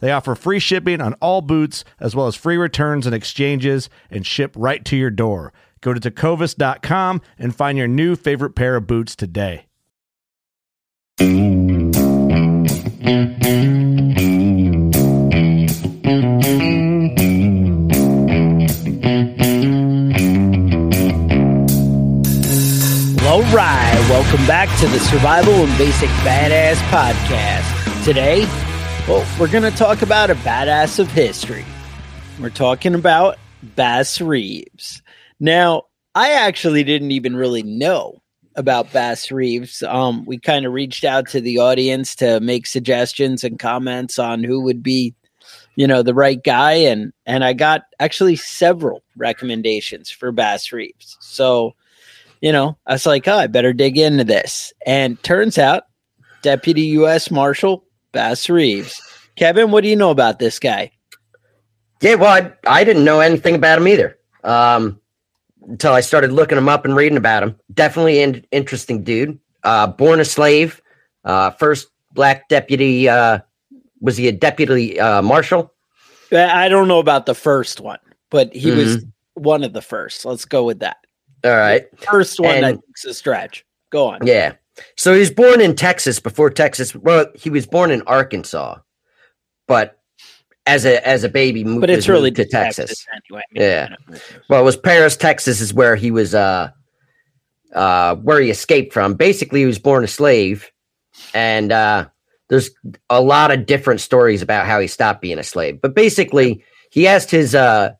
They offer free shipping on all boots, as well as free returns and exchanges, and ship right to your door. Go to tecovas.com and find your new favorite pair of boots today. All right, welcome back to the Survival and Basic Badass Podcast. Today, well, we're going to talk about a badass of history. We're talking about Bass Reeves. Now, I actually didn't even really know about Bass Reeves. Um, we kind of reached out to the audience to make suggestions and comments on who would be, you know, the right guy, and and I got actually several recommendations for Bass Reeves. So, you know, I was like, oh, I better dig into this. And turns out, Deputy U.S. Marshal Bass Reeves. Kevin, what do you know about this guy? Yeah, well, I, I didn't know anything about him either um, until I started looking him up and reading about him. Definitely an interesting dude. Uh, born a slave, uh, first black deputy. Uh, was he a deputy uh, marshal? I don't know about the first one, but he mm-hmm. was one of the first. Let's go with that. All right, the first one and, that takes a stretch. Go on. Yeah. So he was born in Texas before Texas. Well, he was born in Arkansas, but as a as a baby moved, but it's really to Texas. Texas anyway. yeah. Well, it was Paris, Texas, is where he was. Uh, uh, where he escaped from. Basically, he was born a slave, and uh, there's a lot of different stories about how he stopped being a slave. But basically, he asked his uh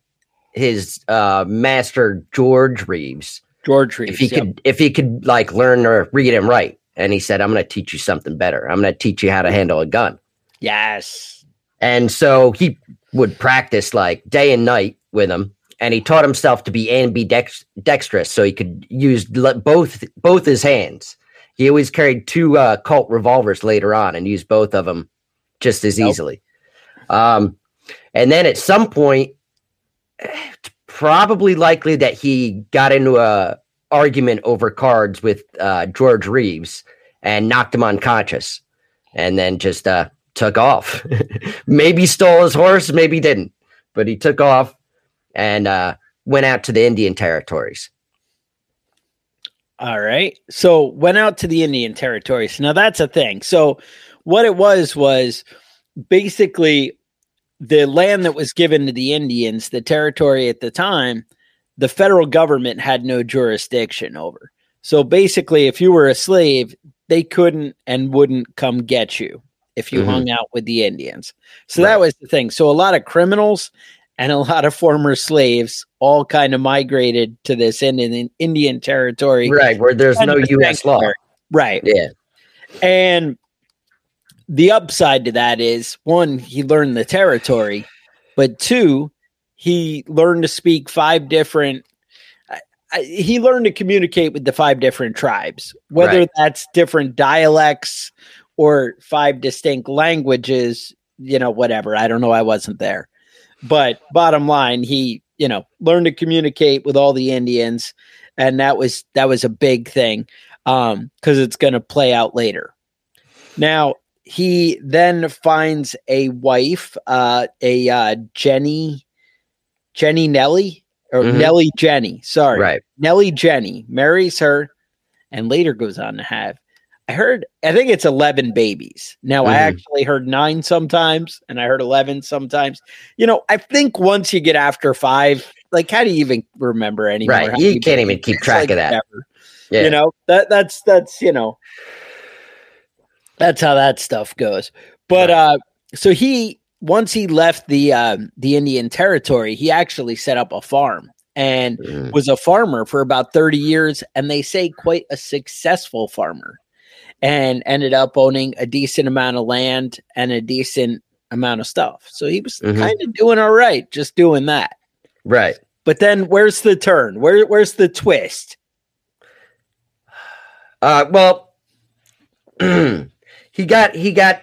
his uh master George Reeves George Reeves. If he yep. could, if he could like learn or read and write, and he said, "I'm going to teach you something better. I'm going to teach you how to handle a gun." Yes. And so he would practice like day and night with him, and he taught himself to be ambidextrous, so he could use both both his hands. He always carried two uh, Colt revolvers later on, and used both of them just as yep. easily. Um, and then at some point, probably likely that he got into a argument over cards with uh, George Reeves and knocked him unconscious, and then just uh, took off. maybe stole his horse, maybe didn't, but he took off and uh, went out to the Indian territories. All right. So went out to the Indian territories. Now that's a thing. So what it was was basically the land that was given to the Indians, the territory at the time, the federal government had no jurisdiction over. So basically, if you were a slave, they couldn't and wouldn't come get you if you mm-hmm. hung out with the Indians. So right. that was the thing. So a lot of criminals and a lot of former slaves all kind of migrated to this Indian Indian territory, right, where there's no U.S. law, right? Yeah, and the upside to that is one, he learned the territory, but two, he learned to speak five different. he learned to communicate with the five different tribes, whether right. that's different dialects or five distinct languages, you know, whatever. I don't know. I wasn't there. But bottom line, he you know, learned to communicate with all the Indians, and that was that was a big thing um because it's going to play out later. Now he then finds a wife, uh, a uh, Jenny, Jenny Nelly or Mhm. Nellie Jenny. Sorry, Right. Nellie Jenny marries her, and later goes on to have. I heard, I think it's eleven babies. Now I Mhm. actually heard nine sometimes, and I heard eleven sometimes. You know, I think once you get after five, like how do you even remember anymore? Right. You can't even keep track like of that. Yeah. You know that that's that's you know that's how that stuff goes. But Right. uh so he once he left the um the Indian territory, he actually set up a farm and Mhm. was a farmer for about 30 years and they say quite a successful farmer and ended up owning a decent amount of land and a decent amount of stuff. So he was Mhm. kind of doing all right just doing that. Right. But then where's the turn? Where where's the twist? Uh, well, he got he got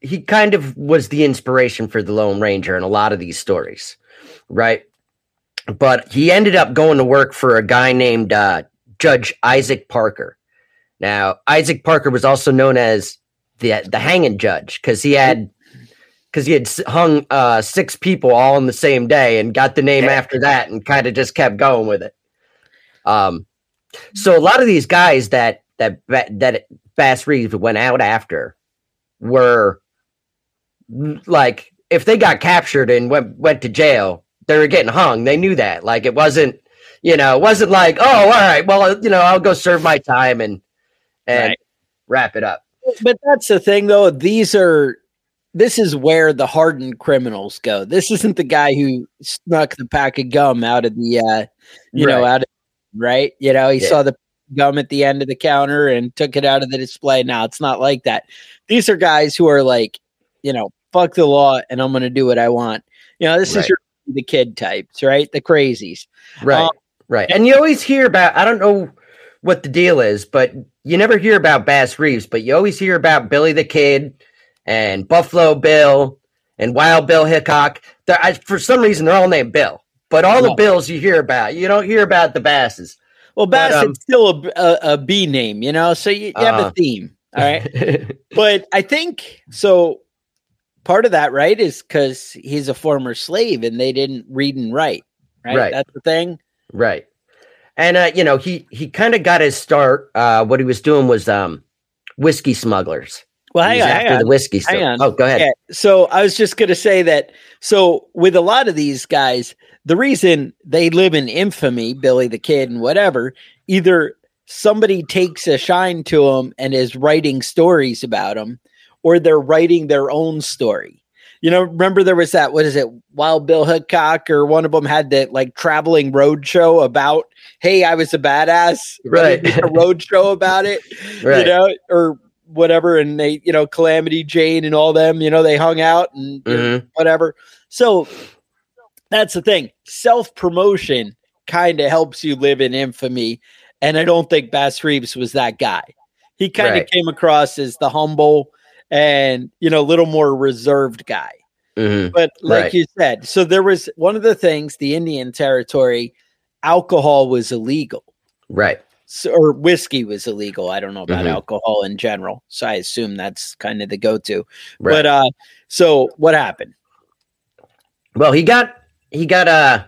he kind of was the inspiration for the Lone Ranger in a lot of these stories, right? But he ended up going to work for a guy named uh, Judge Isaac Parker. Now, Isaac Parker was also known as the the hanging judge because he had because he had hung uh, six people all in the same day and got the name after that and kind of just kept going with it. Um, so a lot of these guys that that that Bass Reeves went out after were like if they got captured and went went to jail, they were getting hung. They knew that. Like it wasn't, you know, it wasn't like, oh, all right, well, you know, I'll go serve my time and and Right. wrap it up. But that's the thing, though. These are this is where the hardened criminals go. This isn't the guy who snuck the pack of gum out of the, uh, you know, out of right. You know, he Yeah. saw the gum at the end of the counter and took it out of the display. Now it's not like that. These are guys who are like, you know, fuck the law and I'm going to do what I want. You know, this is your the kid types, right? The crazies. Right. Um, right. And you always hear about I don't know what the deal is, but you never hear about Bass Reeves, but you always hear about Billy the Kid and Buffalo Bill and Wild Bill Hickok. I, for some reason, they're all named Bill. But all the Bills you hear about, you don't hear about the Basses. Well, But, Bassett's um, still a, a, a B name, you know, so you, you have a Uh-huh. theme. All right. but I think so. Part of that, right, is because he's a former slave and they didn't read and write. Right. Right. That's the thing. right. And uh, you know, he he kind of got his start. Uh, what he was doing was um, whiskey smugglers. Well, hang on, after hang the whiskey hang. Oh, go ahead. Yeah. So I was just going to say that. So with a lot of these guys, the reason they live in infamy, Billy the Kid and whatever, either somebody takes a shine to them and is writing stories about them, or they're writing their own story. You know, remember there was that what is it, Wild Bill Hickok, or one of them had that like traveling road show about, hey, I was a badass, Right. A road show about it Right. you know, or whatever. And they, you know, Calamity Jane and all them, you know, they hung out and you know, Mhm. whatever. So that's the thing. Self promotion kind of helps you live in infamy. And I don't think Bass Reeves was that guy. He kind of Right. came across as the humble and, you know, a little more reserved guy. Mhm. But like Right. you said, so there was one of the things, the Indian territory, alcohol was illegal Right. so, or whiskey was illegal. I don't know about Mhm. alcohol in general, so I assume that's kind of the go-to. Right. But uh, so what happened? Well, he got he got uh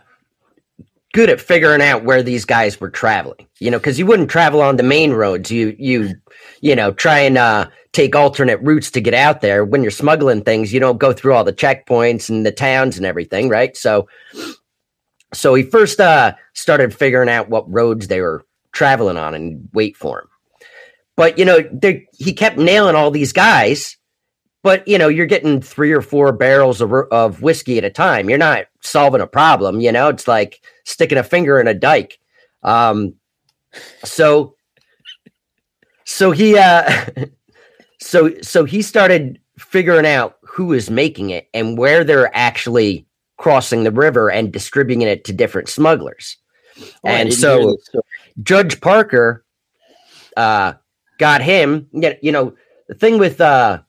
good at figuring out where these guys were traveling. You know, because you wouldn't travel on the main roads. You you you know try and uh, take alternate routes to get out there. When you're smuggling things, you don't go through all the checkpoints and the towns and everything, right? So so he first uh, started figuring out what roads they were traveling on and wait for him. But you know, they, he kept nailing all these guys but you know you're getting three or four barrels of, of whiskey at a time you're not solving a problem you know it's like sticking a finger in a dike um so so he uh so so he started figuring out who is making it and where they're actually crossing the river and distributing it to different smugglers Oh, and so hear this story. Judge Parker uh, got him. You you know, the thing with uh,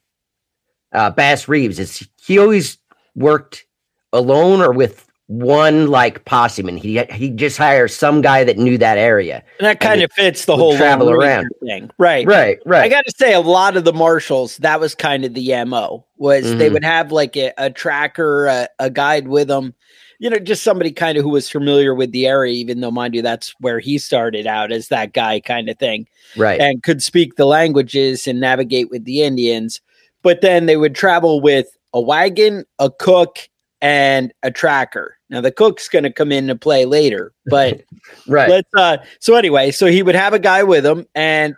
uh, Bass Reeves is he always worked alone or with one like posse and he he just hires some guy that knew that area and that kind of fits the whole travel around. Thing right right right. I got to say, a lot of the marshals, that was kind of the mo. Was they Mhm. would have like a, a tracker, a, a guide with them, you know, just somebody kind of who was familiar with the area. Even though, mind you, that's where he started out as that guy kind of thing, right and could speak the languages and navigate with the Indians. But then they would travel with a wagon, a cook, and a tracker. Now the cook's going to come into play later, but right let's. uh So anyway, so he would have a guy with him, and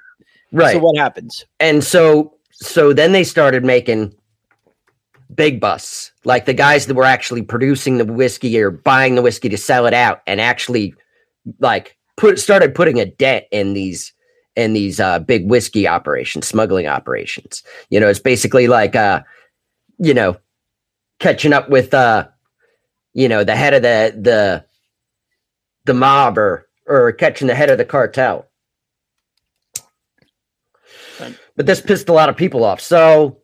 right so what happens? and so so then they started making big busts like the guys that were actually producing the whiskey or buying the whiskey to sell it out and actually like put started putting a dent in these in these uh big whiskey operations smuggling operations you know it's basically like uh you know catching up with uh you know the head of the the the mob or or catching the head of the cartel but this pissed a lot of people off. So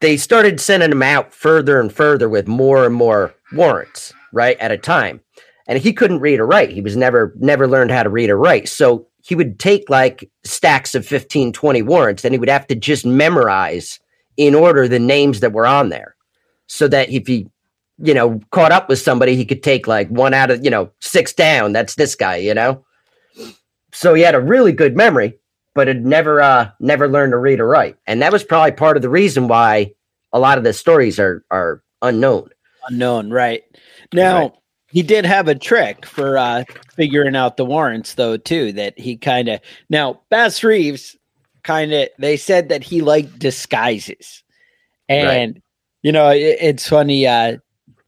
they started sending him out further and further with more and more warrants, right, at a time. And he couldn't read or write. He was never never learned how to read or write. So he would take like stacks of 15, 20 warrants and he would have to just memorize in order the names that were on there. So that if he, you know, caught up with somebody, he could take like one out of, you know, six down. That's this guy, you know? So he had a really good memory but had never uh never learned to read or write. And that was probably part of the reason why a lot of the stories are are unknown. unknown right now Right. He did have a trick for uh figuring out the warrants though too that he kind of now bass reeves kind of they said that he liked disguises. And you know it, it's funny uh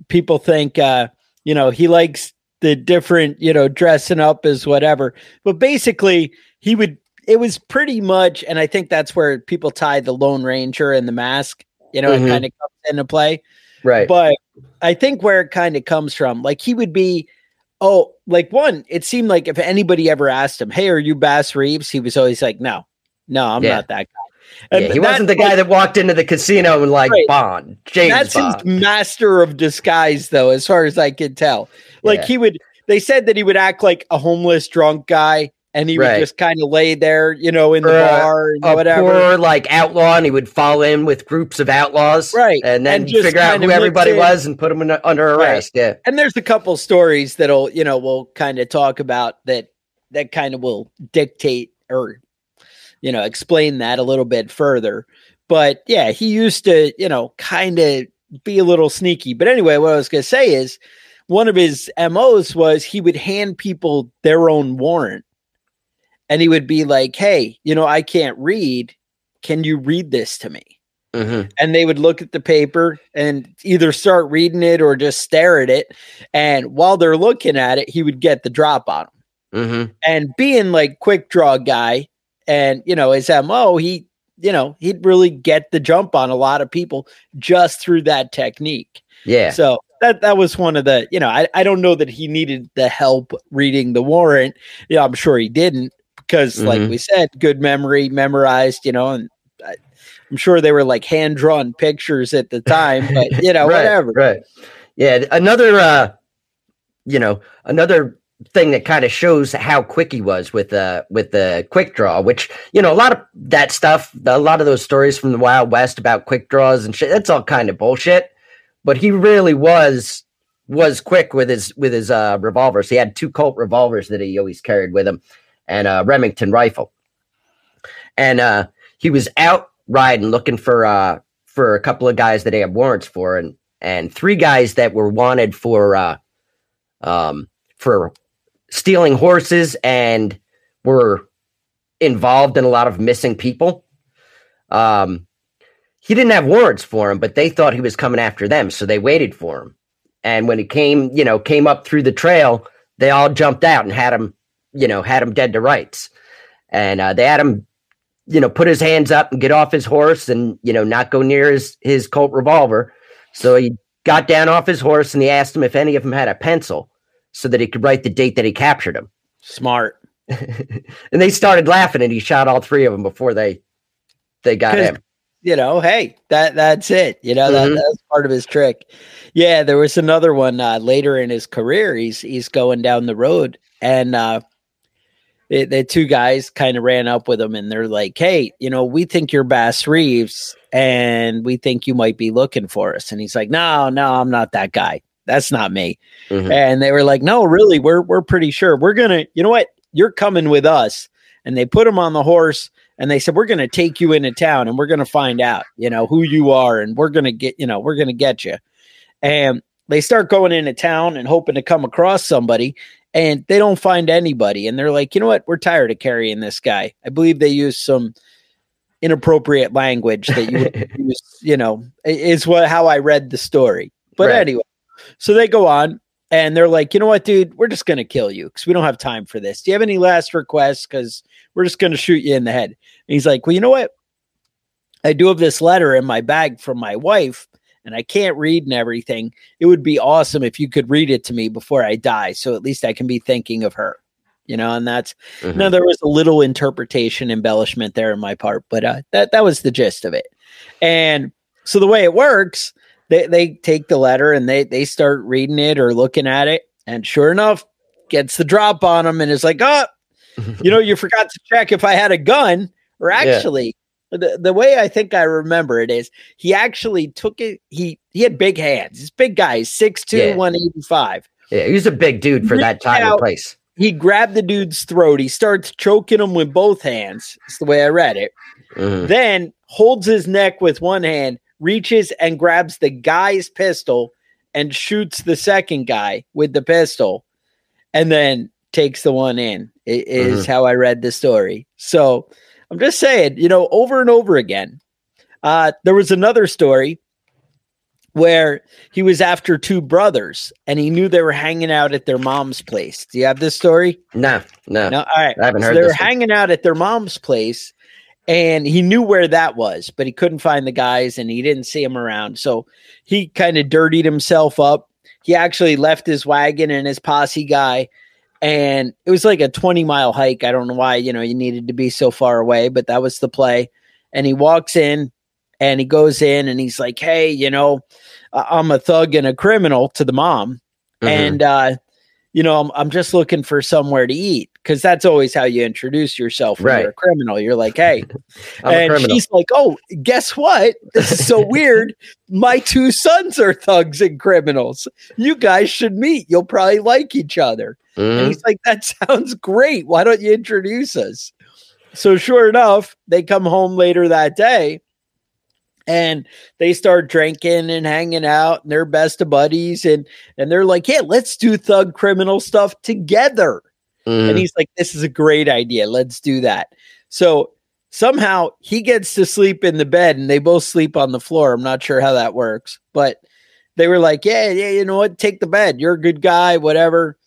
people think uh you know he likes the different you know dressing up as whatever. But basically he would it was pretty much and i think that's where people tie the lone ranger and the mask you know Mhm. it kind of comes into play Right. but I think where it kind of comes from, like he would be, oh, like one, it seemed like if anybody ever asked him, Hey, are you Bass Reeves? He was always like, No, no, I'm Yeah. not that guy. yeah, he wasn't the guy that walked into the casino and like Right. Bond, James That's Bond. his master of disguise, though, as far as I could tell. Like Yeah. he would, they said that he would act like a homeless drunk guy and he Right. would just kind of lay there, you know, in the Or a- bar and a whatever. poor like outlaw, and he would fall in with groups of outlaws, Right. And then And figure out who everybody in- was and put them under arrest. Yeah, and there's a couple stories that'll you know we'll kind of talk about that that kind of will dictate or you know explain that a little bit further but yeah he used to you know kind of be a little sneaky but anyway what i was going to say is one of his mos was he would hand people their own warrant and he would be like hey you know i can't read can you read this to me Mhm. and they would look at the paper and either start reading it or just stare at it. And while they're looking at it, he would get the drop on them. Mhm. And being like quick draw guy and you know his mo, he you know he'd really get the jump on a lot of people just through that technique. yeah, So that that was one of the you know I I don't know that he needed the help reading the warrant. Yeah, I'm sure he didn't because like Mhm. we said, good memory, memorized. You know, and I, I'm sure they were like hand drawn pictures at the time, but you know right, whatever. Right. Yeah. Another, uh, you know, another thing that kind of shows how quick he was with uh with the quick draw, which you know a lot of that stuff, a lot of those stories from the Wild West about quick draws and shit, that's all kind of bullshit. But he really was was quick with his with his uh revolvers. He had two Colt revolvers that he always carried with him, and a Remington rifle. And uh he was out riding looking for uh for a couple of guys that he had warrants for, and and three guys that were wanted for uh um for stealing horses and were involved in a lot of missing people. Um, he didn't have warrants for him, but they thought he was coming after them, so they waited for him. And when he came, you know, came up through the trail, they all jumped out and had him, you know, had him dead to rights. And uh, they had him, you know, put his hands up and get off his horse and, you know, not go near his his Colt revolver. So he got down off his horse and he asked him if any of them had a pencil so that he could write the date that he captured him. Smart. and they started laughing and he shot all three of them before they they got him. you know, hey, that that's it. You know, Mhm. that, that's part of his trick. Yeah, there was another one uh, later in his career. He's he's going down the road, and uh, the, the two guys kind of ran up with him, and they're like, "Hey, you know, we think you're Bass Reeves, and we think you might be looking for us." And he's like, "No, no, I'm not that guy. That's not me." Mhm. And they were like, "No, really, we're we're pretty sure. We're gonna, you know what? You're coming with us." And they put him on the horse, and they said, "We're gonna take you into town, and we're gonna find out, you know, who you are, and we're gonna get, you know, we're gonna get you." And they start going into town and hoping to come across somebody, and they don't find anybody. And they're like, "You know what? We're tired of carrying this guy." I believe they use some inappropriate language that you use, you know, is what how I read the story. But Right. anyway, so they go on and they're like, you know what, dude, we're just gonna kill you because we don't have time for this. Do you have any last requests? Because we're just gonna shoot you in the head. And he's like, Well, you know what? I do have this letter in my bag from my wife, and I can't read and everything. It would be awesome if you could read it to me before I die, so at least I can be thinking of her. You know, and that's Mhm. no, there was a little interpretation embellishment there in my part, but uh, that that was the gist of it. And so the way it works, they they take the letter and they they start reading it or looking at it, and sure enough, gets the drop on them and is like, oh, you know, you forgot to check if I had a gun. Or actually, the, the way I think I remember it is he actually took it. He he had big hands. He's big guy. He's 6'2", Yeah. 185 Yeah, he was a big dude for that time and place. he grabbed the dude's throat. He starts choking him with both hands. That's the way I read it. Mhm. Then holds his neck with one hand, reaches and grabs the guy's pistol and shoots the second guy with the pistol, and then takes the one in. It is how I read the story. So I'm just saying, you know, over and over again. Uh, there was another story where he was after two brothers and he knew they were hanging out at their mom's place. Do you have this story? No, no, No, all right. I haven't So heard they were one. hanging out at their mom's place, and he knew where that was, but he couldn't find the guys, and he didn't see them around. So he kind of dirtied himself up. He actually left his wagon and his posse guy, and it was like a twenty mile hike. I don't know why you know you needed to be so far away, but that was the play. And he walks in, and he goes in, and he's like, "Hey, you know, I'm a thug and a criminal to the mom." Mhm. and uh you know I'm, I'm just looking for somewhere to eat because that's always how you introduce yourself when you're a Right. criminal. You're like hey I'm and she's like oh guess what? This is so weird. My two sons are thugs and criminals. You guys should meet. You'll probably like each other. And Mhm. he's like that sounds great. Why don't you introduce us? So sure enough they come home later that day and they start drinking and hanging out and they're best of buddies and and they're like yeah let's do thug criminal stuff together Mhm. and he's like this is a great idea. Let's do that. So somehow he gets to sleep in the bed and they both sleep on the floor. I'm not sure how that works but they were like yeah yeah you know what? Take the bed. You're a good guy whatever.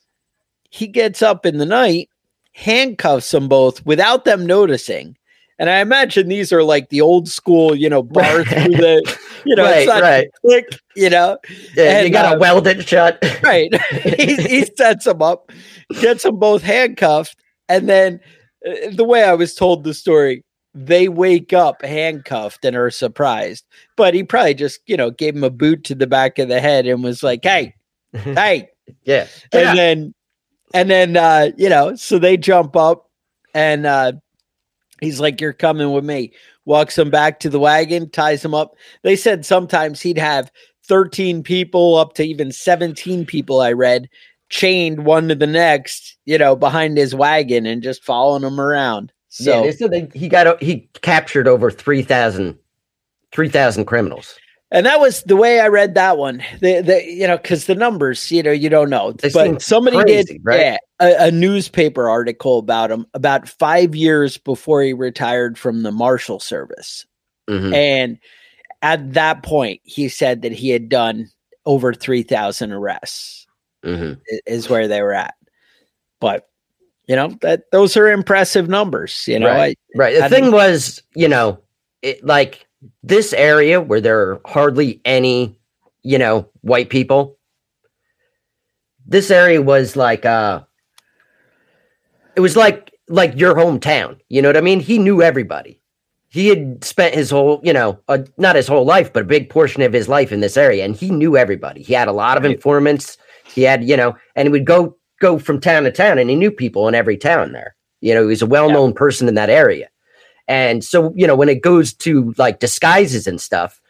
He gets up in the night handcuffs them both without them noticing and i imagine these are like the old school you know bar through the you know Right, right. click you know yeah, you got to uh, weld it shut. right. he, he sets them up, gets them both handcuffed, and then uh, the way I was told the story, they wake up handcuffed and are surprised. But he probably just, you know, gave him a boot to the back of the head and was like, "Hey, hey," yeah, and yeah. then, and then, uh, you know, so they jump up, and uh, he's like, "You're coming with me." Walks them back to the wagon, ties them up. They said sometimes he'd have 13 people up to even 17 people I read chained one to the next, you know, behind his wagon and just following them around. yeah. So They said they, he got he captured over 3,000 3,000 criminals. And that was the way I read that one. The the you know, because the numbers, you know, you don't know. They but somebody crazy, did right? yeah, a, a newspaper article about him about five years before he retired from the Marshal Service. Mhm. And at that point, he said that he had done over 3,000 arrests. Mhm. is where they were at. But you know that those are impressive numbers. You know, Right. I, Right. The I thing was, you know, it, like this area where there are hardly any, you know, white people. This area was like uh it was like like your hometown. You know what I mean? He knew everybody. he had spent his whole, you know, uh, not his whole life, but a big portion of his life in this area, and he knew everybody. He had a lot of Right. informants. He had, you know, and he would go go from town to town, and he knew people in every town there. You know, he was a well known person in that area. And so, you know, when it goes to like disguises and stuff,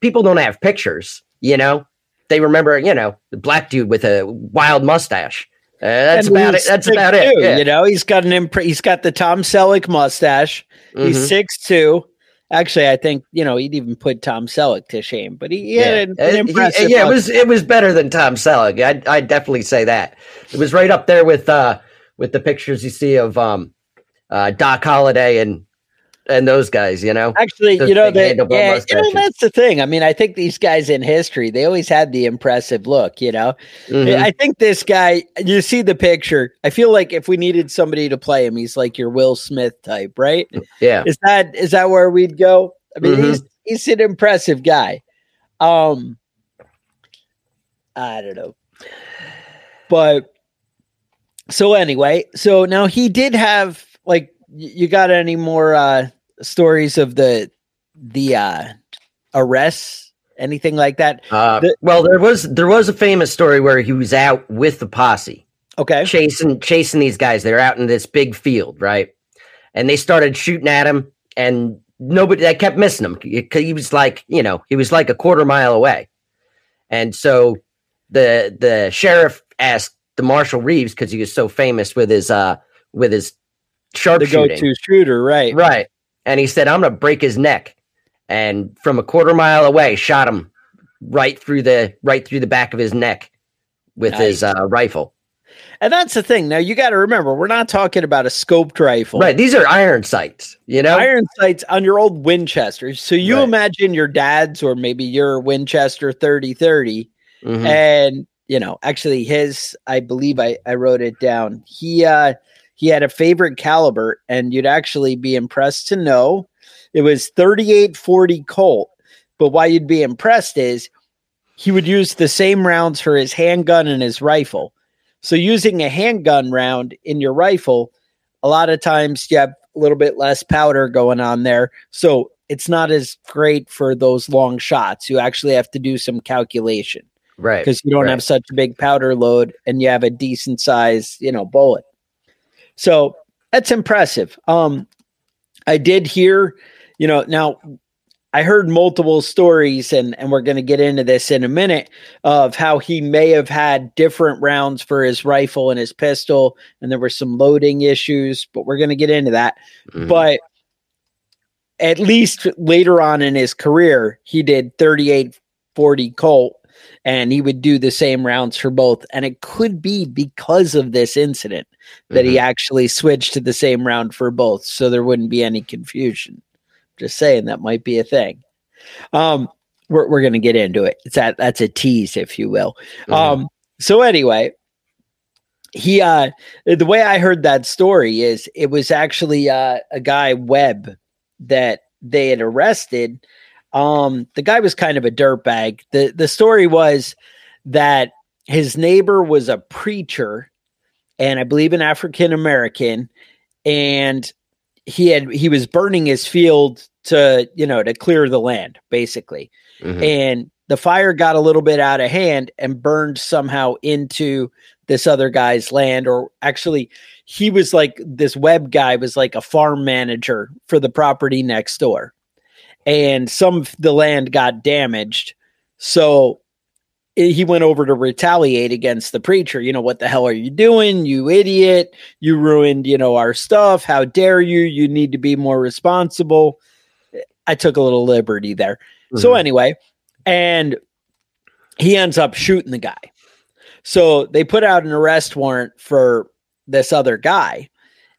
people don't have pictures. You know, they remember, you know, the black dude with a wild mustache. Uh, that's And about it. That's about it. Yeah. You know, he's got an imp- he's got the Tom Selleck mustache. He's Mhm. six two. Actually, I think you know he'd even put Tom Selleck to shame, but he, he had an, Uh, an he- impressive. yeah, it was it was better than Tom Selleck. I'd, I'd definitely say that. It was right up there with uh with the pictures you see of um uh Doc Holliday and and those guys. You know, Actually, Those you know, they, yeah, you know, that's the thing. I mean, I think these guys in history, they always had the impressive look, you know. Mhm. I think this guy, you see the picture. I feel like if we needed somebody to play him, he's like your Will Smith type, right? yeah, Is that is that where we'd go? I mean, Mhm. he's he's an impressive guy. Um I don't know. But so anyway, so now he did have like you got any more uh stories of the the uh arrests anything like that? uh, the- well, there was there was a famous story where he was out with the posse. Okay. chasing chasing these guys. They're out in this big field, right? And they started shooting at him, and nobody. I kept missing him. He he was like, you know, he was like a quarter mile away. And so the the sheriff asked the Marshal Reeves because he was so famous with his uh with his The sharpshooting, go-to shooter, right? right? And he said, "I'm gonna break his neck." And from a quarter mile away, shot him right through the right through the back of his neck with his uh, rifle. And that's the thing. Now you got to remember, we're not talking about a scoped rifle. Right. These are iron sights, you know? iron sights on your old Winchesters. So you Right. imagine your dad's or maybe your Winchester 3030 Mhm. and you know, actually his I believe I I wrote it down. He uh he had a favorite caliber and you'd actually be impressed to know it was 3840 Colt. But why you'd be impressed is he would use the same rounds for his handgun and his rifle. So using a handgun round in your rifle, a lot of times you have a little bit less powder going on there. So it's not as great for those long shots. You actually have to do some calculation Right. because you don't right. have such a big powder load and you have a decent size, you know, bullet. So that's impressive. Um, I did hear, you know, now I heard multiple stories, and and we're going to get into this in a minute of how he may have had different rounds for his rifle and his pistol, and there were some loading issues, but we're going to get into that. Mhm. But at least later on in his career, he did 38 40 Colt and he would do the same rounds for both. And it could be because of this incident that he actually switched to the same round for both. So there wouldn't be any confusion. Just saying that might be a thing. Um, we're, we're going to get into it. It's that that's a tease, if you will. Mhm. Um, so anyway, he uh the way I heard that story is it was actually uh, a guy Webb that they had arrested. Um, the guy was kind of a dirtbag. the The story was that his neighbor was a preacher, and I believe an African American, and he had he was burning his field to you know to clear the land basically. Mhm. and the fire got a little bit out of hand and burned somehow into this other guy's land or actually he was like this Webb guy was like a farm manager for the property next door. And some of the land got damaged. So he went over to retaliate against the preacher. You know what the hell are you doing? You idiot. You ruined you know our stuff. How dare you? You need to be more responsible. I took a little liberty there. So Mhm. anyway, and he ends up shooting the guy. So they put out an arrest warrant for this other guy.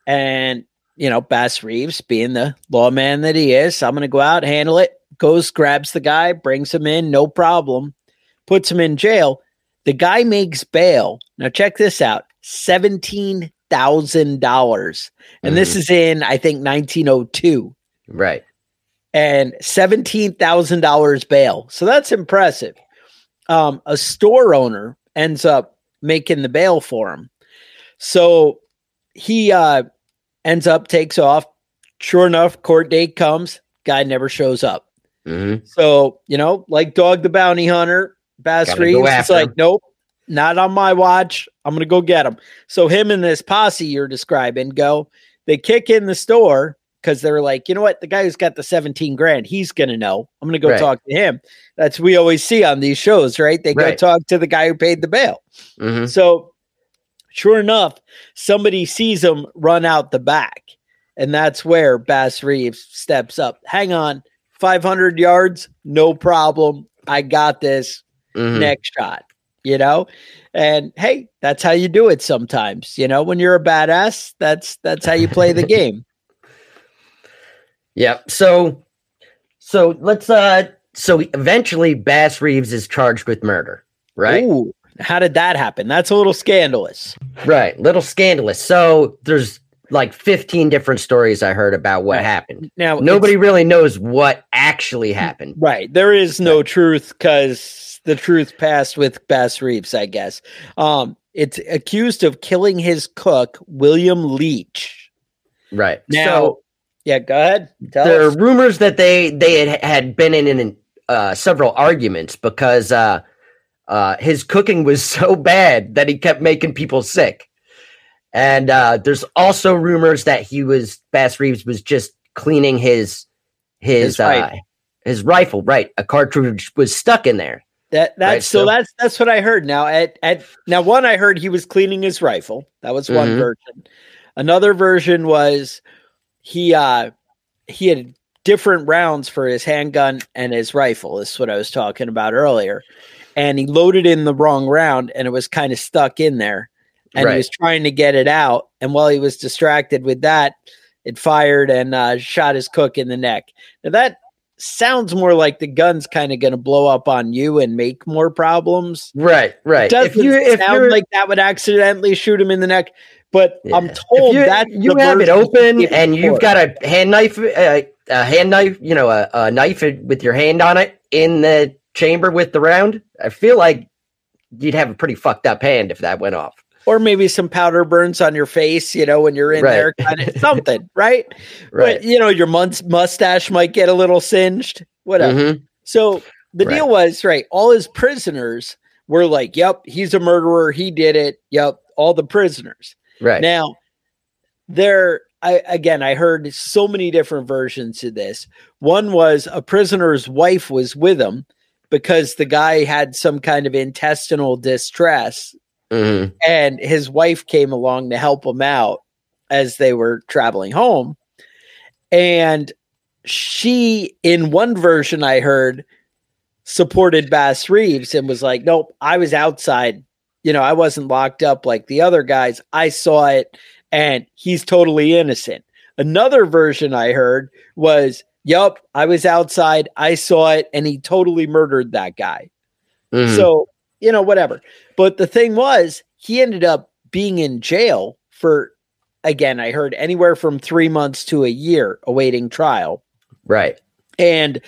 And, you know, Bass Reeves, being the lawman that he is, I'm going to go out, handle it, goes, grabs the guy, brings him in, no problem, puts him in jail. The guy makes bail. Now, check this out $17,000. And this is in, I think, 1902 right. and $17,000 bail. So that's impressive. Um, a store owner ends up making the bail for him. So he uh, ends up, takes off, Sure enough, court date comes, guy never shows up. Mhm. So, you know, like Dog the Bounty Hunter, Bass Gotta Reeves, it's like, him. nope, not on my watch. I'm going to go get him. So, him and this posse you're describing go, they kick in the store because they're like, you know what? The guy who's got the 17 grand, he's going to know. I'm going to go Right. talk to him. That's we always see on these shows, right? They go Right. talk to the guy who paid the bail. Mhm. So, sure enough, somebody sees him run out the back. And that's where Bass Reeves steps up. Hang on, 500 yards, no problem. I got this. Mhm. Next shot, you know? And hey, that's how you do it sometimes. You know, when you're a badass, that's that's how you play the game. Yep. So, so let's. uh So eventually, Bass Reeves is charged with murder. Right. Ooh, how did that happen? That's a little scandalous. Right. Little scandalous. So there's like 15 different stories I heard about what Right. happened. Now Nobody really knows what actually happened. Right. There is no truth because the truth passed with Bass Reeves, I guess. Um, it's accused of killing his cook, William Leach. Right. Now, so yeah, go ahead. Tell there are rumors that they they had, had been in, in uh, several arguments because uh, uh, his cooking was so bad that he kept making people sick. And uh, there's also rumors that he was Bass Reeves was just cleaning his his His uh, rifle. his rifle. Right, a cartridge was stuck in there. That that's Right, so, so- that's that's what I heard. Now at at now one I heard he was cleaning his rifle. That was one Mhm. version. Another version was he uh he had different rounds for his handgun and his rifle. This is what I was talking about earlier. And he loaded in the wrong round and it was kind of stuck in there. And Right. he was trying to get it out. And while he was distracted with that, it fired and uh, shot his cook in the neck. Now that sounds more like the gun's kind of going to blow up on you and make more problems. Right, right. Doesn't you if sound like that would accidentally shoot him in the neck, but I'm told that you have it open and you've got a hand knife, uh, a hand knife, you know, a, a knife with your hand on it in the chamber with the round. I feel like you'd have a pretty fucked up hand if that went off. Or maybe some powder burns on your face, you know, when you're in Right. there, kind of something, right? Right. But you know, your mus- mustache might get a little singed, whatever. Mhm. So the Right. deal was right. All his prisoners were like, "Yep, he's a murderer. He did it." Yep, all the prisoners. Right. Now, there, I again, I heard so many different versions of this. One was a prisoner's wife was with him because the guy had some kind of intestinal distress, Mhm. and his wife came along to help him out as they were traveling home. And she, in one version I heard, supported Bass Reeves and was like, Nope, I was outside. You know, I wasn't locked up like the other guys. I saw it and he's totally innocent. Another version I heard was, Yup, I was outside. I saw it and he totally murdered that guy. Mhm. So, you know, whatever. But the thing was, he ended up being in jail for, again, I heard anywhere from three months to a year awaiting trial. right. And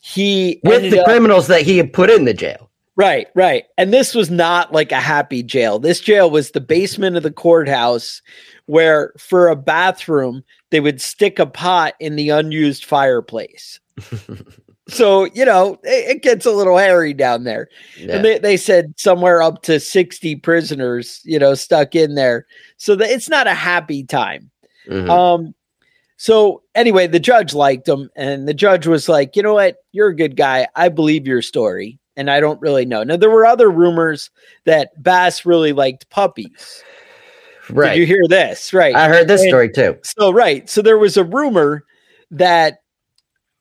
he With the up- criminals that he had put in the jail. Right, right. And this was not like a happy jail. This jail was the basement of the courthouse where for a bathroom they would stick a pot in the unused fireplace. so, you know, it, it gets a little hairy down there. Yeah. And they, they said somewhere up to 60 prisoners, you know, stuck in there. So that it's not a happy time. Mhm. Um, so anyway, the judge liked him, and the judge was like, you know what, you're a good guy. I believe your story, and I don't really know. Now there were other rumors that Bass really liked puppies. right. Did you hear this? Right. I heard this And- story too. So right. So there was a rumor that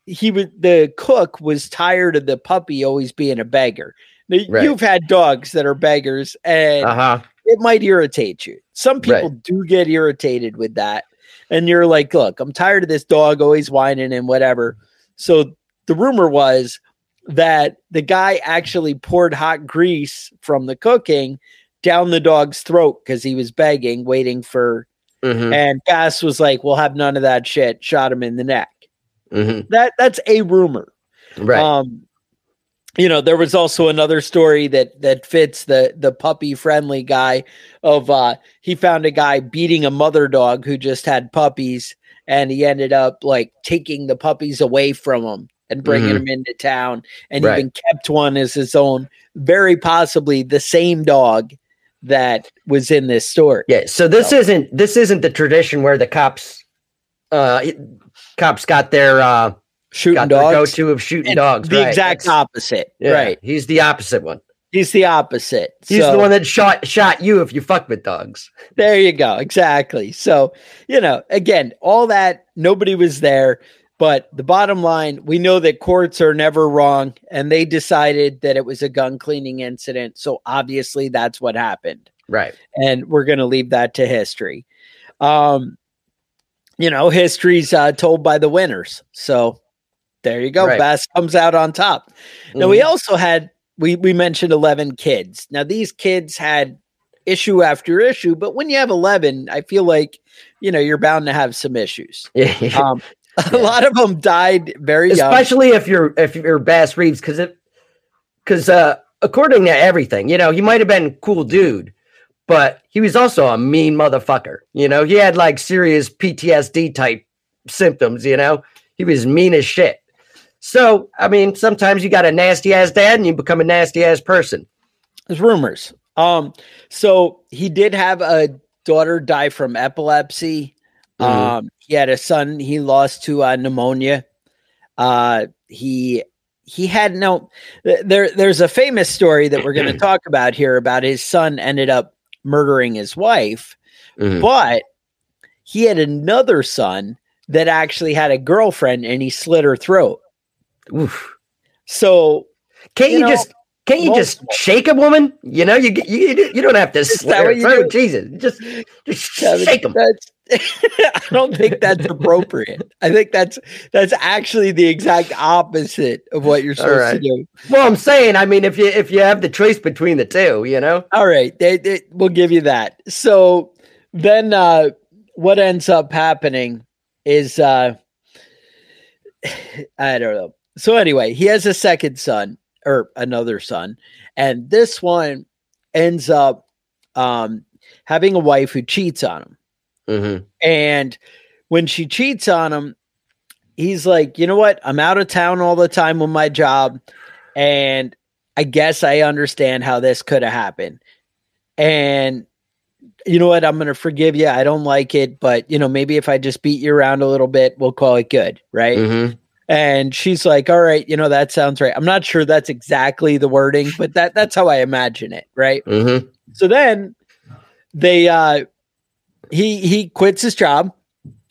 he would the cook was tired of the puppy always being a beggar. Now, Right. you've had dogs that are beggars, and Uh huh. it might irritate you. Some people Right. do get irritated with that. And you're like, look, I'm tired of this dog always whining and whatever. So the rumor was that the guy actually poured hot grease from the cooking down the dog's throat because he was begging, waiting for. hmm And Bass was like, "We'll have none of that shit." Shot him in the neck. Hmm That that's a rumor. Right. Um, you know, there was also another story that that fits the the puppy friendly guy of uh he found a guy beating a mother dog who just had puppies and he ended up like taking the puppies away from him and bringing Mhm. them into town, and Right. even kept one as his own. Very possibly the same dog that was in this story. Yeah. So this isn't this isn't the tradition where the cops, uh, cops got their uh Shooting got their Go to of shooting And dogs. the right. exact opposite. yeah, Right. He's the opposite one. He's the opposite. He's So- the one that shot shot you if you fuck with dogs. There you go. Exactly. So, you know, again, all that, nobody was there. But the bottom line, we know that courts are never wrong, and they decided that it was a gun cleaning incident. So obviously that's what happened. Right. And we're going to leave that to history. Um, you know, history's uh, told by the winners. So there you go. Right. Bass comes out on top. Now we Mhm. also had we we mentioned 11 kids. Now these kids had issue after issue, but when you have 11, I feel like you know you're bound to have some issues. Yeah. Um, a lot of them died very young. especially if you're if you're Bass Reeves, because it because uh according to everything, you know, he might have been cool dude, but he was also a mean motherfucker. You know, he had like serious PTSD type symptoms. You know, he was mean as shit. So I mean, sometimes you got a nasty ass dad, and you become a nasty ass person. There's rumors. Um, so he did have a daughter die from epilepsy. Mhm. Um, he had a son he lost to uh, pneumonia. Uh, he he had no th- there. There's a famous story that we're going to talk about here about his son ended up murdering his wife, Mhm. but he had another son that actually had a girlfriend and he slit her throat. Oof. So Can't You you, know, just can't you just shake a woman? You know, you you you don't have to slit her throat. Jesus, just just I mean, shake them. that's- I don't think that's appropriate. I think that's that's actually the exact opposite of what you're supposed right. to do. Well, I'm saying, I mean, if you if you have the choice between the two, you know, All right, they, they, we'll give you that. So then, uh, what ends up happening is uh, I don't know. So anyway, he has a second son or another son, and this one ends up um, having a wife who cheats on him. Mm-hmm. And when she cheats on him, he's like, you know what? I'm out of town all the time with my job. And I guess I understand how this could have happened. And you know what? I'm going to forgive you. I don't like it, but you know, maybe if I just beat you around a little bit, we'll call it good. Right. Mm-hmm. And she's like, all right, you know, that sounds right. I'm not sure that's exactly the wording, but that that's how I imagine it. Right. Mm-hmm. So then they uh he he quits his job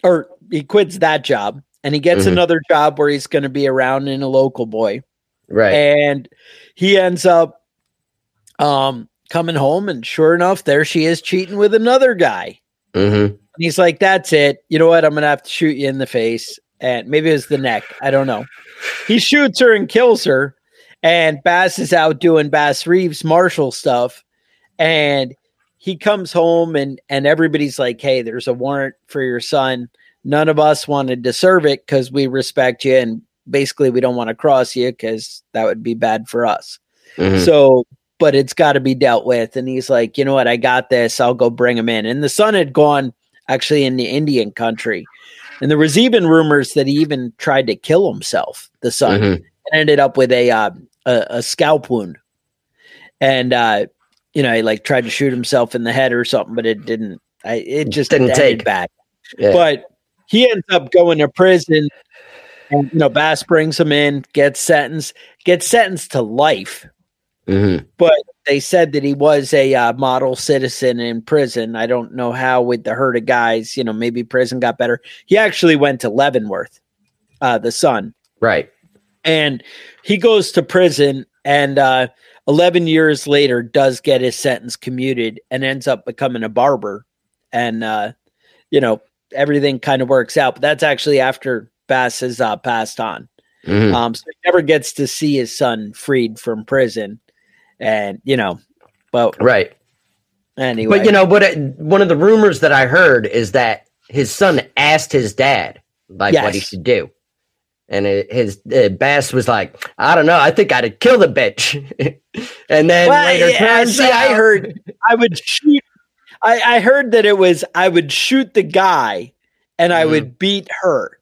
or he quits that job and he gets Mhm. another job where he's going to be around in a local boy. Right. and he ends up um coming home and sure enough there she is cheating with another guy. Mm-hmm. and he's like that's it. You know what? I'm going to have to shoot you in the face. And maybe it's the neck. I don't know. He shoots her and kills her and bass is out doing bass reeves marshall stuff and he comes home and and everybody's like hey there's a warrant for your son. None of us wanted to serve it because we respect you and basically we don't want to cross you because that would be bad for us. Mhm. so but it's got to be dealt with and he's like you know what? I got this. I'll go bring him in. And the son had gone actually in the indian country and there was even rumors that he even tried to kill himself the son. Mhm. and ended up with a uh, a, a scalp wound. And uh you know he like tried to shoot himself in the head or something but it didn't I, it just Didn't take. bad Yeah. but he ends up going to prison and you know bass brings him in gets sentenced gets sentenced to life Mhm. but they said that he was a uh, model citizen in prison. I don't know how with the herd of guys, you know, maybe prison got better. He actually went to Leavenworth, uh, the son, Right. and he goes to prison and uh, 11 years later does get his sentence commuted and ends up becoming a barber. And, uh, you know, everything kind of works out. But that's actually after Bass has uh, passed on. Mhm. Um, so he never gets to see his son freed from prison. And, you know, but Right. anyway. But you know what? One of the rumors that I heard is that his son asked his dad like what he should do, and it, his uh, Bass was like, "I don't know. I think I'd kill the bitch." and then Well, later, yeah, see, I heard I would shoot. I, I heard that it was I would shoot the guy and I Mhm. would beat her.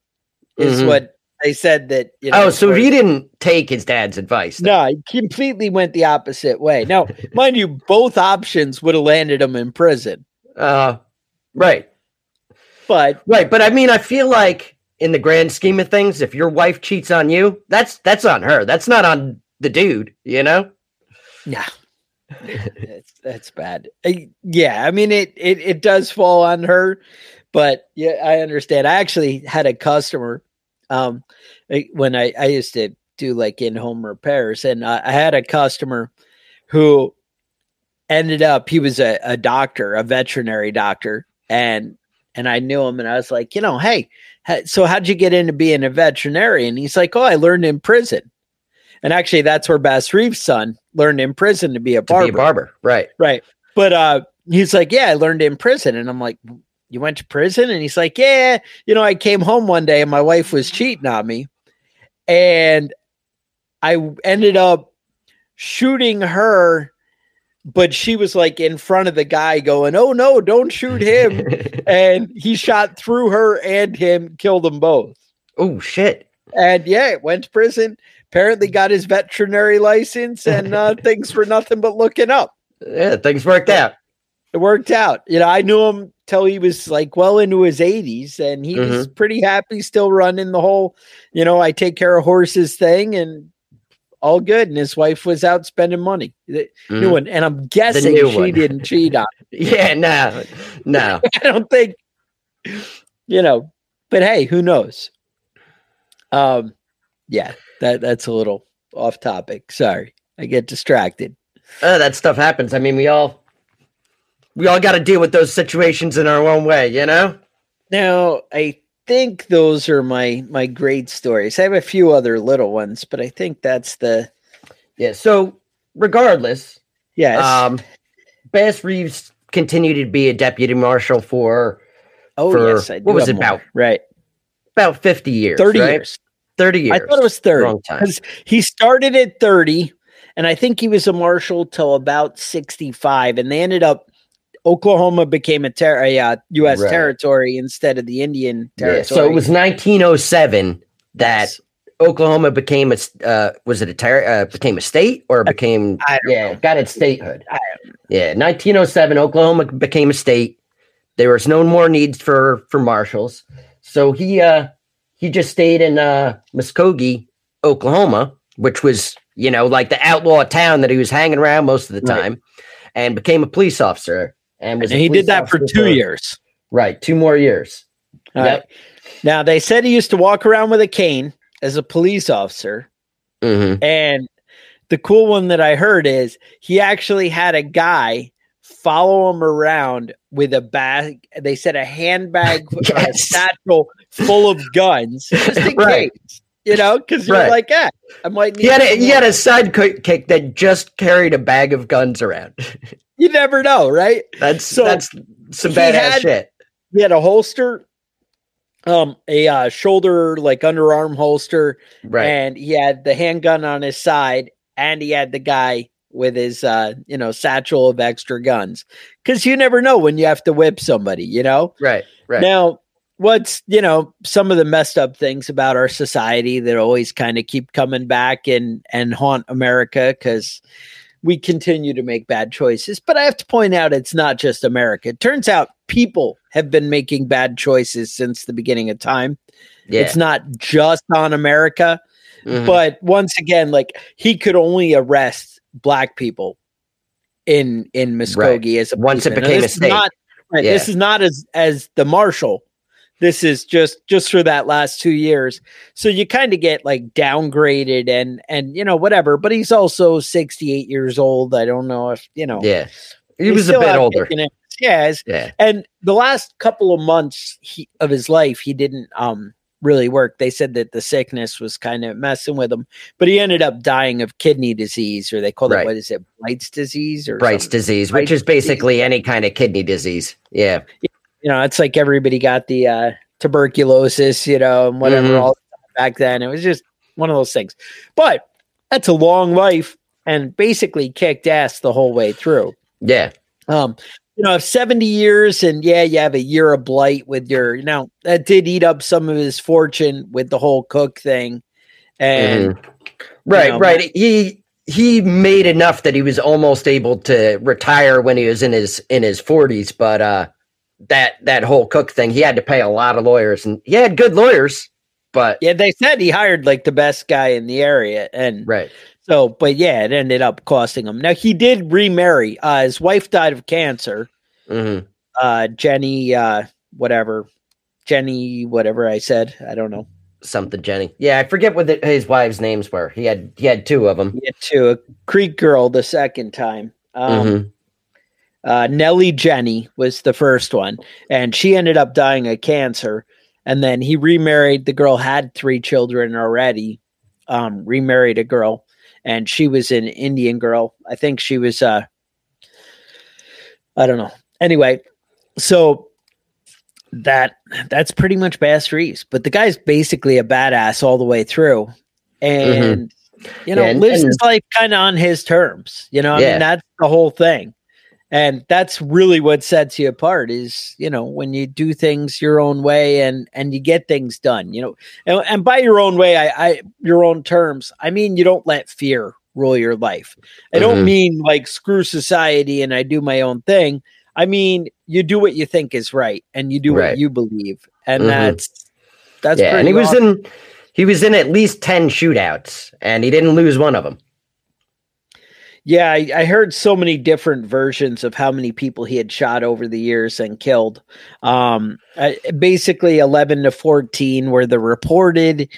Is Mhm. what they said that. You know, Oh, so he didn't take his dad's advice. then. No, he completely went the opposite way. Now, mind you, both options would have landed him in prison. Uh, right. But Right, but I mean, I feel like in the grand scheme of things, if your wife cheats on you, that's that's on her. That's not on the dude. You know? yeah, that's that's bad. Uh, yeah, I mean it, it it does fall on her, but yeah, I understand. I actually had a customer um I- when I I used to do like in home repairs, and I, I had a customer who ended up he was a, a doctor, a veterinary doctor, and and I knew him, and I was like, you know, hey, so how'd you get into being a veterinarian? He's like, oh, I learned in prison. And actually, that's where Bass Reeves' son learned in prison to be a To barber. be a barber. Right. Right. But uh he's like, Yeah, I learned in prison. And I'm like, You went to prison? And he's like, Yeah, you know, I came home one day and my wife was cheating on me. And I ended up shooting her, but she was like in front of the guy going, Oh no, don't shoot him. and he shot through her and him, killed them both. oh shit. And yeah, went to prison. Apparently got his veterinary license and uh, things were nothing but looking up Yeah, things worked out. it worked out. You know, I knew him till he was like well into his 80s, and he was pretty happy still running the whole, you know, I take care of horses thing and all good. And his wife was out spending money. The new Mhm. one. And I'm guessing she one. didn't cheat on. him. Yeah, no, no. I don't think, you know, but hey, who knows? Um, yeah, that that's a little off topic. Sorry, I get distracted. Uh, that stuff happens. I mean, we all we all got to deal with those situations in our own way, you know. Now, I think those are my my great stories. I have a few other little ones, but I think that's the Yeah. So, regardless, yes. um, Bass Reeves continued to be a deputy marshal for oh for- yes, I do what was it more. about? Right, about fifty years. thirty right? years. Thirty years. I thought it was thirty because he started at thirty, and I think he was a marshal till about sixty-five, and they ended up. Oklahoma became a, ter- a uh, U.S. Right. territory instead of the Indian territory. Yeah, so it was 1907 that Yes. Oklahoma became a s- uh, was it a ter- uh, became a state or became I don't yeah know. got its statehood. I Yeah, 1907 Oklahoma became a state. There was no more needs for for marshals, so he uh he just stayed in uh Muskogee, Oklahoma, which was you know like the outlaw town that he was hanging around most of the Right. time, and became a police officer. And and he did that for two years. Right, two more years. All Yep. right. Now they said he used to walk around with a cane as a police officer. hmm And the cool one that I heard is he actually had a guy follow him around with a bag. They said a handbag, a satchel full of guns, just in Right. case, you know, because you're Right. like, yeah, I might need. He had a, he had a sidekick that just carried a bag of guns around. you never know, right? That's So, that's some badass had- shit. He had a holster, um, a uh, shoulder like underarm holster, Right. and he had the handgun on his side and he had the guy with his uh you know satchel of extra guns because you never know when you have to whip somebody you know right. Right. now what's you know some of the messed up things about our society that always kind of keep coming back and and haunt america because we continue to make bad choices but i have to point out it's not just america it turns out people have been making bad choices since the beginning of time yeah. it's not just on america Mhm. but once again, like he could only arrest black people in in Muskogee as a Once it became a this is state. Not, right, This is not as as the marshal. This is just just for that last two years. So you kind of get like downgraded and and you know whatever. But he's also sixty eight years old. I don't know if you know. yeah. He was a bit older. Yeah, Yeah. and the last couple of months he, of his life, he didn't um really work. They said that the sickness was kind of messing with him, but he ended up dying of kidney disease, or they call Right. it what is it, Bright's disease, or Bright's something. disease, Bright's which is basically any kind of kidney disease. Yeah. You know, it's like everybody got the uh, tuberculosis, you know, and whatever. Mhm. All back then, it was just one of those things. But that's a long life, and basically kicked ass the whole way through. Yeah. Um, you know, 70 years and yeah, you have a year of blight with your, you know, that did eat up some of his fortune with the whole cook thing. And Mhm. right, know, right. He he made enough that he was almost able to retire when he was in his in his forties, but uh that that whole cook thing, he had to pay a lot of lawyers, and he had good lawyers, but yeah, they said he hired like the best guy in the area. And right. so, but yeah, it ended up costing him. Now, he did remarry. Uh, his wife died of cancer. hmm Uh, Jenny, uh, whatever. Jenny, whatever I said. I don't know. Something, Jenny. Yeah, I forget what the, his wives' names were. He had he had two of them. Get to a Creek girl the second time. Um, Mhm. Uh, Nellie Jenny was the first one, and she ended up dying of cancer. And then he remarried. The girl had three children already. Um, remarried a girl, and she was an Indian girl. I think she was. Uh, I don't know. Anyway, so that that's pretty much Bass Reeves. But the guy's basically a badass all the way through, and you know Yeah, and- lives and- his life kind of on his terms. You know, I mean that's the whole thing and that's really what sets you apart is you know when you do things your own way and and you get things done you know and, and by your own way I, I your own terms i mean you don't let fear rule your life i don't Mhm. mean like screw society and i do my own thing i mean you do what you think is right and you do Right. what you believe and Mhm. that's that's yeah, and he was in he was in at least ten shootouts, and he didn't lose one of them. Yeah, I, I heard so many different versions of how many people he had shot over the years and killed. Um, I, basically, eleven to fourteen were the reported,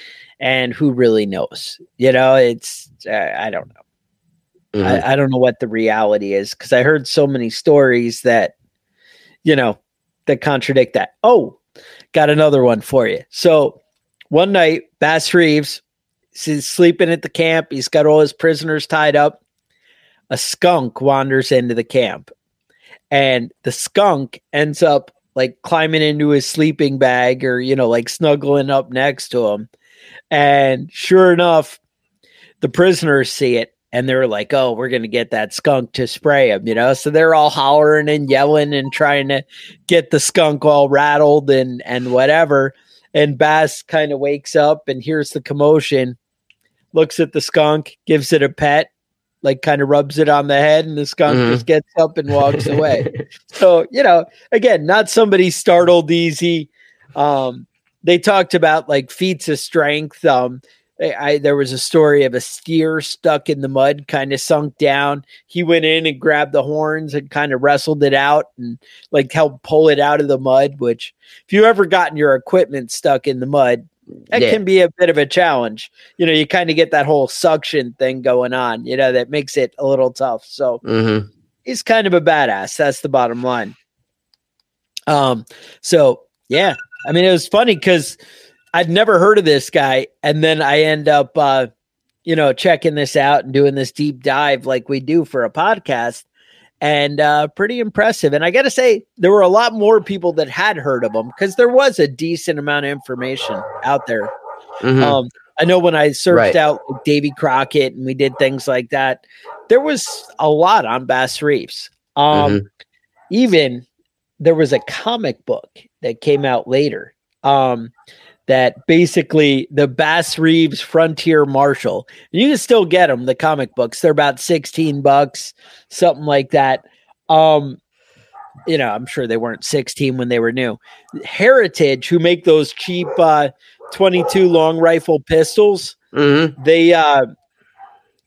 and who really knows? You know, it's uh, I don't know. Mhm. I, I don't know what the reality is because I heard so many stories that, you know, that contradict that. Oh, got another one for you. So one night, Bass Reeves is sleeping at the camp. He's got all his prisoners tied up. A skunk wanders into the camp, and the skunk ends up like climbing into his sleeping bag or, you know, like snuggling up next to him. And sure enough, the prisoners see it and they're like, "Oh, we're gonna get that skunk to spray him," you know. So they're all hollering and yelling and trying to get the skunk all rattled and and whatever. And Bass kind of wakes up and hears the commotion, looks at the skunk, gives it a pet, like kind of rubs it on the head, and the skunk Mhm. just gets up and walks away. So you know, again, not somebody startled easy. Um, they talked about like feats of strength. Um, I, I there was a story of a steer stuck in the mud, kind of sunk down. He went in and grabbed the horns and kind of wrestled it out and like helped pull it out of the mud. Which, if you ever gotten your equipment stuck in the mud, that Yeah. can be a bit of a challenge. You know, you kind of get that whole suction thing going on. You know, that makes it a little tough. So Mhm. he's kind of a badass. That's the bottom line. Um, so yeah, I mean, it was funny because I'd never heard of this guy, and then I end up, uh, you know, checking this out and doing this deep dive like we do for a podcast, and uh, pretty impressive. And I got to say, there were a lot more people that had heard of him because there was a decent amount of information out there. Mhm. Um, I know when I searched Right. out Davy Crockett and we did things like that, there was a lot on Bass Reeves. Um, Mhm. Even there was a comic book that came out later um, that basically the Bass Reeves Frontier Marshal. You can still get them, the comic books. They're about 16 bucks, something like that. Um, you know, I'm sure they weren't 16 when they were new. Heritage, who make those cheap uh, 22 long rifle pistols, Mhm. they uh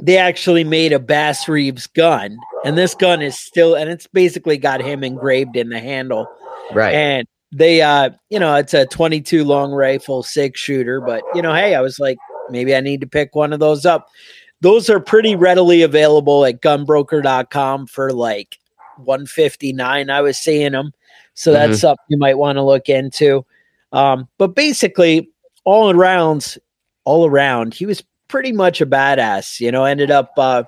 they actually made a Bass Reeves gun, and this gun is still, and it's basically got him engraved in the handle. Right. And they, uh, you know, it's a 22 long rifle six shooter, but you know, hey, I was like, maybe I need to pick one of those up. Those are pretty readily available at gunbroker.com for like 159. I was seeing them. So that's something you might want to look into. Um, but basically, all around, all around, he was pretty much a badass, you know, ended up, uh,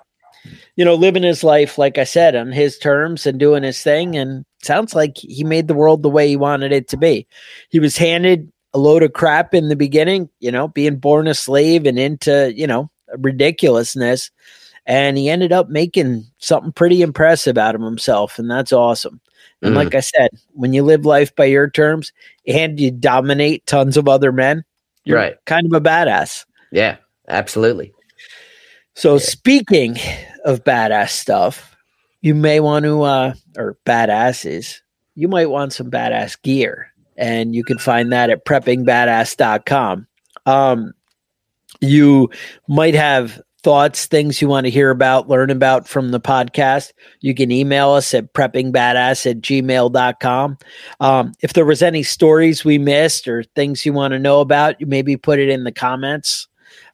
you know, living his life, like I said, on his terms and doing his thing. And sounds like he made the world the way he wanted it to be. He was handed a load of crap in the beginning, you know, being born a slave and into, you know, ridiculousness. And he ended up making something pretty impressive out of himself. And that's awesome. And Mm. like I said, when you live life by your terms and you dominate tons of other men, you're Right. kind of a badass. Yeah, absolutely. So speaking of badass stuff, you may want to uh or badasses, you might want some badass gear. And you can find that at preppingbadass.com. Um you might have thoughts, things you want to hear about, learn about from the podcast. You can email us at preppingbadass at gmail.com. Um, if there was any stories we missed or things you want to know about, you maybe put it in the comments.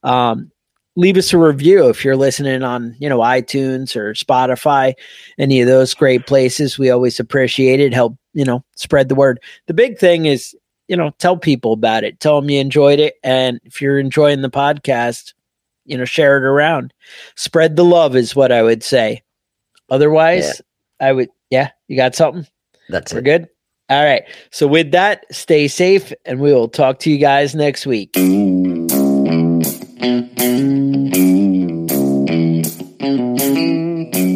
Um, leave us a review if you're listening on you know itunes or spotify any of those great places. We always appreciate it. Help you know spread the word. The big thing is you know tell people about it. Tell them you enjoyed it. And if you're enjoying the podcast you know share it around. Spread the love is what i would say. Otherwise i would yeah you got something? That's it. we're it. good? All right. So with that stay safe and we will talk to you guys next week Thank you.